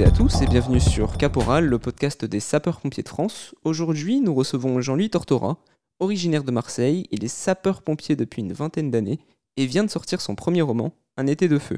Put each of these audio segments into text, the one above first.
et à tous et bienvenue sur Caporal, le podcast des sapeurs-pompiers de France. Aujourd'hui, nous recevons Jean-Louis Tortora, originaire de Marseille. Il est sapeur-pompier depuis une vingtaine d'années et vient de sortir son premier roman, Un été de feu.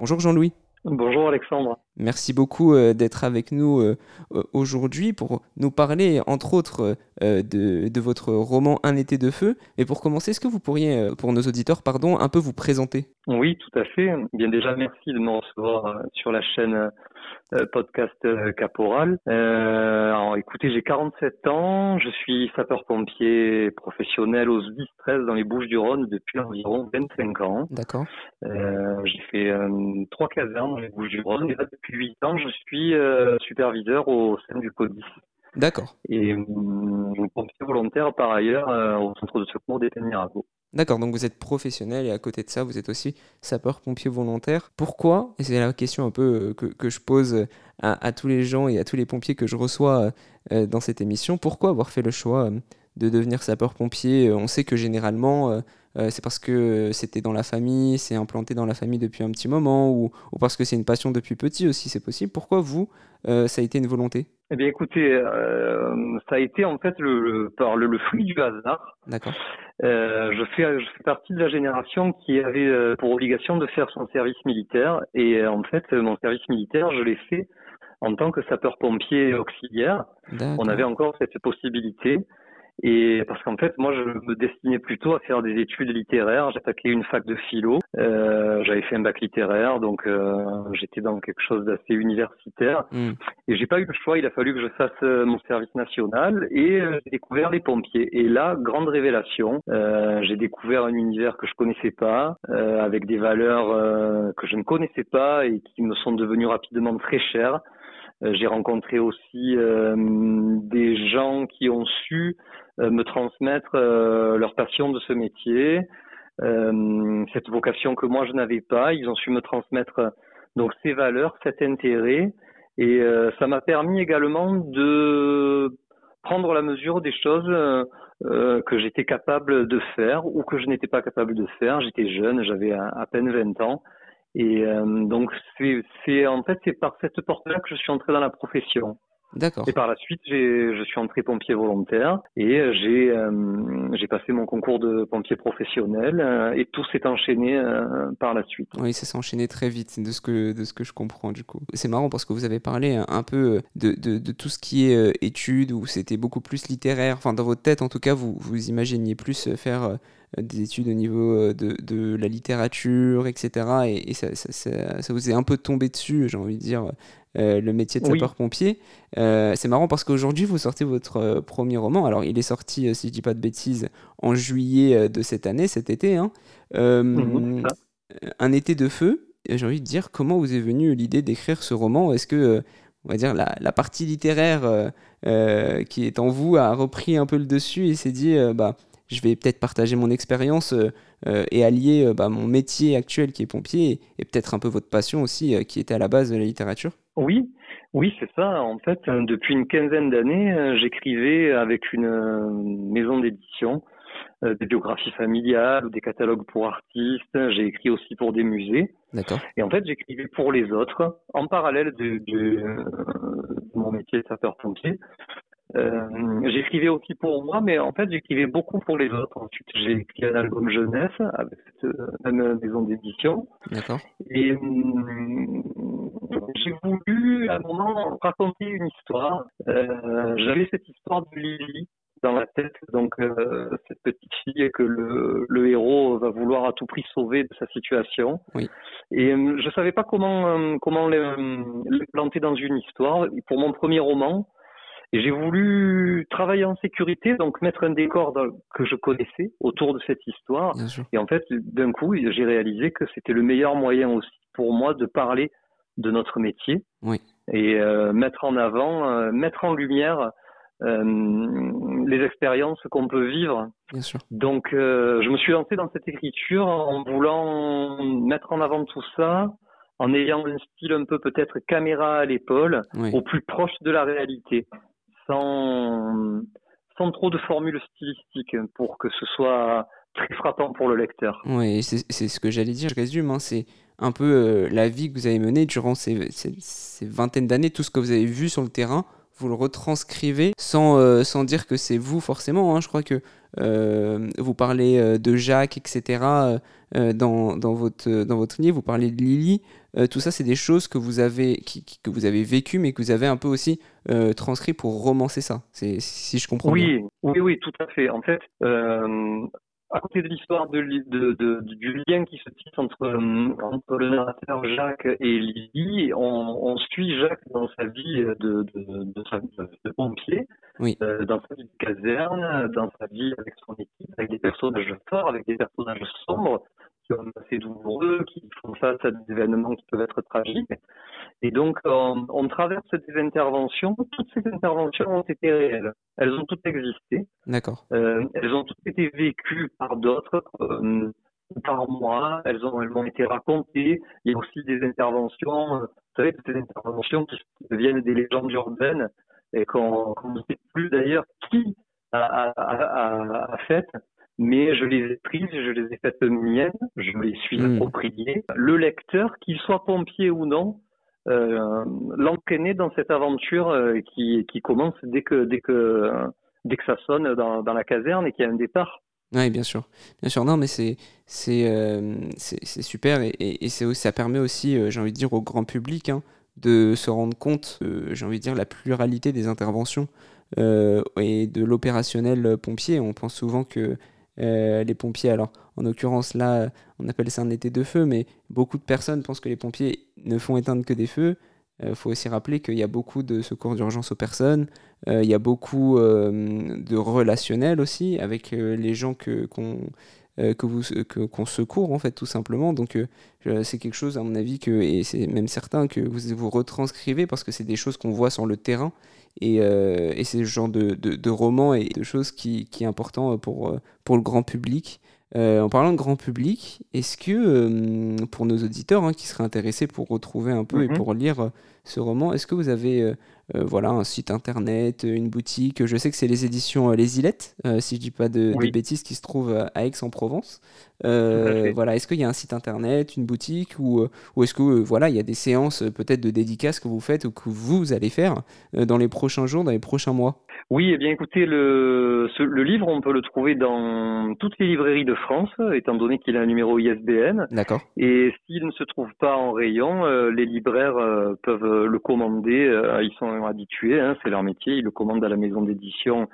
Bonjour Jean-Louis. Bonjour Alexandre. Merci beaucoup euh, d'être avec nous euh, aujourd'hui pour nous parler, entre autres, euh, de, votre roman Un été de feu. Mais pour commencer, est-ce que vous pourriez, pour nos auditeurs, pardon, un peu vous présenter? Oui, tout à fait. Bien déjà, merci de me recevoir sur la chaîne podcast Caporal. alors, écoutez, j'ai 47 ans, je suis sapeur-pompier professionnel au SDIS 13 dans les Bouches-du-Rhône depuis environ 25 ans. D'accord. j'ai fait trois casernes dans les Bouches-du-Rhône et là, depuis 8 ans, je suis euh, superviseur au sein du CODIS. D'accord. Et euh, pompier volontaire par ailleurs euh, au centre de secours des. D'accord, donc vous êtes professionnel et à côté de ça, vous êtes aussi sapeur-pompier volontaire. Pourquoi, et c'est la question un peu que, que je pose à, à, tous les gens et à tous les pompiers que je reçois dans cette émission, pourquoi avoir fait le choix de devenir sapeur-pompier? On sait que généralement, euh, c'est parce que c'était dans la famille, c'est implanté dans la famille depuis un petit moment, ou, parce que c'est une passion depuis petit aussi, c'est possible. Pourquoi vous, euh, ça a été une volonté? Eh bien, écoutez, euh, ça a été en fait le, par le, fruit du hasard. D'accord. je fais, je fais partie de la génération qui avait pour obligation de faire son service militaire, et en fait, mon service militaire, je l'ai fait en tant que sapeur-pompier auxiliaire. On avait encore cette possibilité. Et parce qu'en fait, moi, je me destinais plutôt à faire des études littéraires. J'attaquais une fac de philo. Euh, J'avais fait un bac littéraire, donc euh, j'étais dans quelque chose d'assez universitaire. Mm. Et j'ai pas eu le choix. Il a fallu que je fasse euh, mon service national et euh, j'ai découvert les pompiers. Et là, grande révélation. Euh, j'ai découvert un univers que je connaissais pas, avec des valeurs que je ne connaissais pas et qui me sont devenues rapidement très chères. J'ai rencontré aussi des gens qui ont su euh, me transmettre euh, leur passion de ce métier, euh, cette vocation que moi je n'avais pas. Ils ont su me transmettre donc ces valeurs, cet intérêt, et ça m'a permis également de prendre la mesure des choses euh, que j'étais capable de faire ou que je n'étais pas capable de faire. J'étais jeune, j'avais à, peine 20 ans. Et donc c'est en fait c'est par cette porte-là que je suis entré dans la profession. D'accord. Et par la suite, je suis entré pompier volontaire et j'ai euh, j'ai passé mon concours de pompier professionnel euh, et tout s'est enchaîné euh, par la suite. Oui, ça s'est enchaîné très vite de ce que de ce que je comprends du coup. C'est marrant parce que vous avez parlé un peu de, de, de tout ce qui est études où c'était beaucoup plus littéraire. Enfin, dans votre tête, en tout cas, vous vous imaginiez plus faire des études au niveau de, de la littérature, etc. Et, ça, ça, ça, vous est un peu tombé dessus, j'ai envie de dire, euh, le métier de sapeur-pompier. Euh, c'est marrant parce qu'aujourd'hui, vous sortez votre euh, premier roman. Alors, il est sorti, si je dis pas de bêtises, en juillet de cette année, cet été. Hein. Mhm, un été de feu. J'ai envie de dire, comment vous est venue l'idée d'écrire ce roman? Est-ce que, on va dire, la, la partie littéraire qui est en vous a repris un peu le dessus et s'est dit, bah, je vais peut-être partager mon expérience et allier bah, mon métier actuel qui est pompier et peut-être un peu votre passion aussi qui était à la base de la littérature oui, oui, c'est ça. En fait, euh, depuis une quinzaine d'années, euh, j'écrivais avec une euh, maison d'édition des biographies familiales ou des catalogues pour artistes. J'ai écrit aussi pour des musées. D'accord. Et en fait, j'écrivais pour les autres en parallèle de, de mon métier de sapeur-pompier. Euh, j'écrivais aussi pour moi, mais en fait, j'écrivais beaucoup pour les autres. Ensuite, j'ai écrit un album jeunesse avec cette même maison d'édition. D'accord. Et euh, j'ai voulu, à un moment, raconter une histoire. Euh, J'avais cette histoire de Lily dans la tête, donc euh, cette petite fille que le, le, héros va vouloir à tout prix sauver de sa situation. Oui. Et euh, je savais pas comment euh, comment les planter dans une histoire. Et pour mon premier roman, j'ai voulu travailler en sécurité, donc mettre un décor que je connaissais autour de cette histoire. Et en fait, d'un coup, j'ai réalisé que c'était le meilleur moyen aussi pour moi de parler de notre métier oui. et euh, mettre en avant, euh, mettre en lumière euh, les expériences qu'on peut vivre. Bien sûr. Donc, je me suis lancé dans cette écriture en voulant mettre en avant tout ça, en ayant un style un peu peut-être caméra à l'épaule, au plus proche de la réalité sans, sans trop de formules stylistiques pour que ce soit très frappant pour le lecteur. Oui, c'est ce que j'allais dire. Je résume, hein, c'est un peu euh, la vie que vous avez menée durant ces, ces, vingtaines d'années, tout ce que vous avez vu sur le terrain, vous le retranscrivez sans, euh, sans dire que c'est vous forcément. Hein. Je crois que euh, vous parlez de Jacques, etc. dans, dans, votre, dans votre livre, vous parlez de Lily. tout ça, c'est des choses que vous avez, qui, que vous avez vécues, mais que vous avez un peu aussi transcrit pour romancer ça, si je comprends oui, bien. Oui, oui, tout à fait. En fait, à côté de l'histoire de, de, de, du lien qui se tisse entre, euh, entre le narrateur Jacques et Lily, on, on suit Jacques dans sa vie de, pompier, oui. euh, dans sa vie de caserne, dans sa vie avec son équipe, avec des personnages forts, avec des personnages sombres, qui sont assez douloureux, qui font face à des événements qui peuvent être tragiques. Et donc, on, on, traverse des interventions. Toutes ces interventions ont été réelles. Elles ont toutes existé. D'accord. Euh, elles ont toutes été vécues par d'autres, euh, par moi. Elles ont, elles m'ont été racontées. Il y a aussi des interventions, euh, vous savez, des interventions qui deviennent des légendes urbaines et qu'on ne sait plus d'ailleurs qui a, a, a, a fait mais je les ai prises, je les ai faites miennes, je les suis hmm. appropriées. Le lecteur, qu'il soit pompier ou non, euh, l'entraîner dans cette aventure euh, qui, qui commence dès que, dès que, dès que ça sonne dans, la caserne et qu'il y a un départ. Oui, bien sûr. Bien sûr, non, mais c'est euh, super et, ça permet aussi, j'ai envie de dire, au grand public hein, de se rendre compte, j'ai envie de dire, la pluralité des interventions et de l'opérationnel pompier. On pense souvent que euh, les pompiers, alors en l'occurrence là, on appelle ça un été de feu, mais beaucoup de personnes pensent que les pompiers ne font éteindre que des feux. Il euh, faut aussi rappeler qu'il y a beaucoup de secours d'urgence aux personnes, euh, il y a beaucoup de relationnel aussi avec les gens que, qu'on, que vous, qu'on secourt en fait tout simplement. Donc c'est quelque chose à mon avis que, et c'est même certain que vous vous retranscrivez parce que c'est des choses qu'on voit sur le terrain et, euh, et c'est le genre de, de, de, roman et de choses qui, qui est important pour, euh, pour le grand public. Euh, en parlant de grand public, est-ce que euh, pour nos auditeurs hein, qui seraient intéressés pour retrouver un peu et mhm. pour lire euh, ce roman, est-ce que vous avez voilà, un site internet, une boutique? Je sais que c'est les éditions Les Ilettes, si je dis pas de, bêtises, qui se trouvent à Aix-en-Provence. voilà, est-ce qu'il y a un site internet, une boutique ou, ou est-ce que voilà, il y a des séances peut-être de dédicaces que vous faites ou que vous allez faire dans les prochains jours, dans les prochains mois? Oui, eh bien écoutez, le, le livre, on peut le trouver dans toutes les librairies de France, étant donné qu'il a un numéro ISBN. D'accord. Et s'il ne se trouve pas en rayon, euh, les libraires euh, peuvent le commander. Euh, ils sont habitués, hein, c'est leur métier. Ils le commandent à la maison d'édition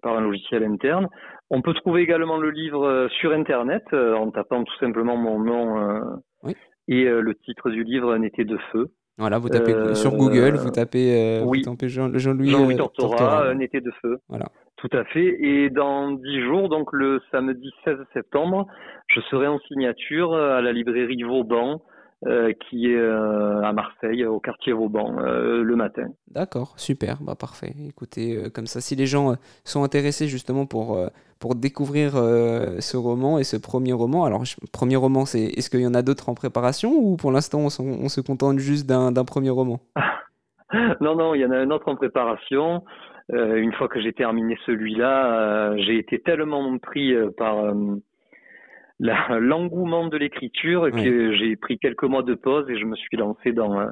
par un logiciel interne. On peut trouver également le livre sur Internet en tapant tout simplement mon nom oui. et le titre du livre, Un été de feu. Voilà, vous tapez sur Google, vous tapez, oui. Jean, louis Jean Tortora, Un été de feu. Voilà. Tout à fait. Et dans dix jours, donc le samedi 16 septembre, je serai en signature à la librairie Vauban, euh, qui est euh, à Marseille, au quartier Vauban, euh, le matin. D'accord, super, bah parfait. Écoutez, comme ça, si les gens sont intéressés justement pour, pour découvrir ce roman et ce premier roman, alors premier roman, c'est est-ce qu'il y en a d'autres en préparation ou pour l'instant on, on, se contente juste d'un premier roman? Non, non, il y en a un autre en préparation. Une fois que j'ai terminé celui-là, j'ai été tellement pris par l'engouement de l'écriture que j'ai pris quelques mois de pause et je me suis lancé dans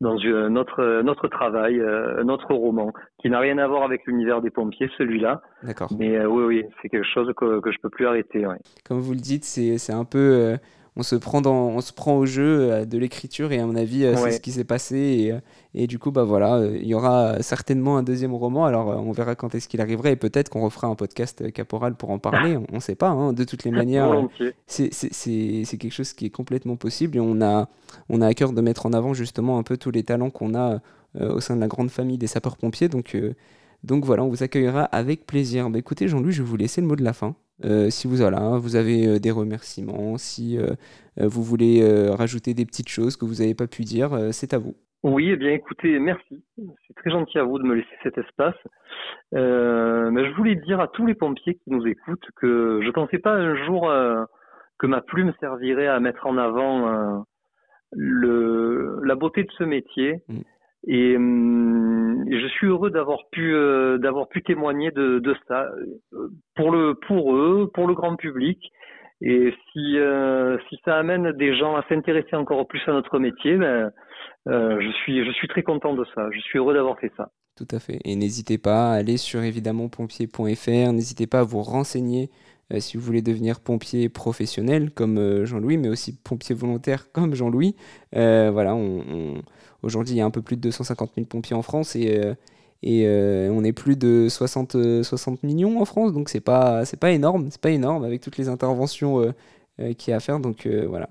dans notre notre travail, notre roman, qui n'a rien à voir avec l'univers des pompiers, celui-là. D'accord. Mais oui, oui, c'est quelque chose que, que je peux plus arrêter. Comme vous le dites, c'est c'est un peu on se prend dans, on se prend au jeu euh, de l'écriture et à mon avis euh, c'est ce qui s'est passé et, euh, et, du coup bah voilà il y aura certainement un deuxième roman. Alors on verra quand est-ce qu'il arriverait et peut-être qu'on refera un podcast caporal pour en parler. On ne sait pas hein, de toutes les manières c'est quelque chose qui est complètement possible et on a on a à cœur de mettre en avant justement un peu tous les talents qu'on a au sein de la grande famille des sapeurs pompiers donc donc voilà, on vous accueillera avec plaisir. Bah, écoutez, Jean-Louis, je vais vous laisser le mot de la fin. Euh, si vous, voilà, vous avez euh, des remerciements, si euh, vous voulez rajouter des petites choses que vous n'avez pas pu dire, c'est à vous. Oui, eh bien écoutez, merci. C'est très gentil à vous de me laisser cet espace. mais je voulais dire à tous les pompiers qui nous écoutent que je ne pensais pas un jour que ma plume servirait à mettre en avant le, la beauté de ce métier. Mm. Et, hum, je suis heureux d'avoir pu d'avoir pu témoigner de, ça pour le pour eux, pour le grand public. Et si si ça amène des gens à s'intéresser encore plus à notre métier, ben, je suis je suis très content de ça. Je suis heureux d'avoir fait ça. Tout à fait. Et n'hésitez pas à aller sur évidemment pompier.fr, n'hésitez pas à vous renseigner euh, si vous voulez devenir pompier professionnel comme euh, Jean-Louis, mais aussi pompier volontaire comme Jean-Louis. Euh, voilà, aujourd'hui il y a un peu plus de 250 000 pompiers en France et, et on est plus de 60, 60 millions en France, donc c'est pas, c'est pas énorme, c'est pas énorme avec toutes les interventions qu'il y a à faire. Donc voilà,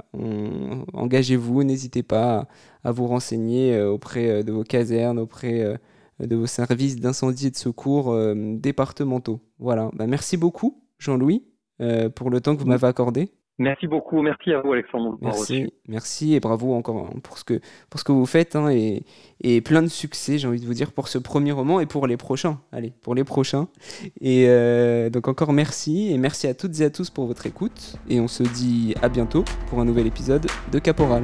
engagez-vous, n'hésitez pas à, vous renseigner auprès de vos casernes, auprès de vos services d'incendie et de secours départementaux. Voilà, bah, merci beaucoup. Jean-Louis, euh, pour le temps que vous m'avez accordé. Merci beaucoup, merci à vous Alexandre. Merci, merci et bravo encore pour ce que, pour ce que vous faites hein, et, et, plein de succès, j'ai envie de vous dire, pour ce premier roman et pour les prochains. Allez, pour les prochains. Et euh, donc encore merci et merci à toutes et à tous pour votre écoute et on se dit à bientôt pour un nouvel épisode de Caporal.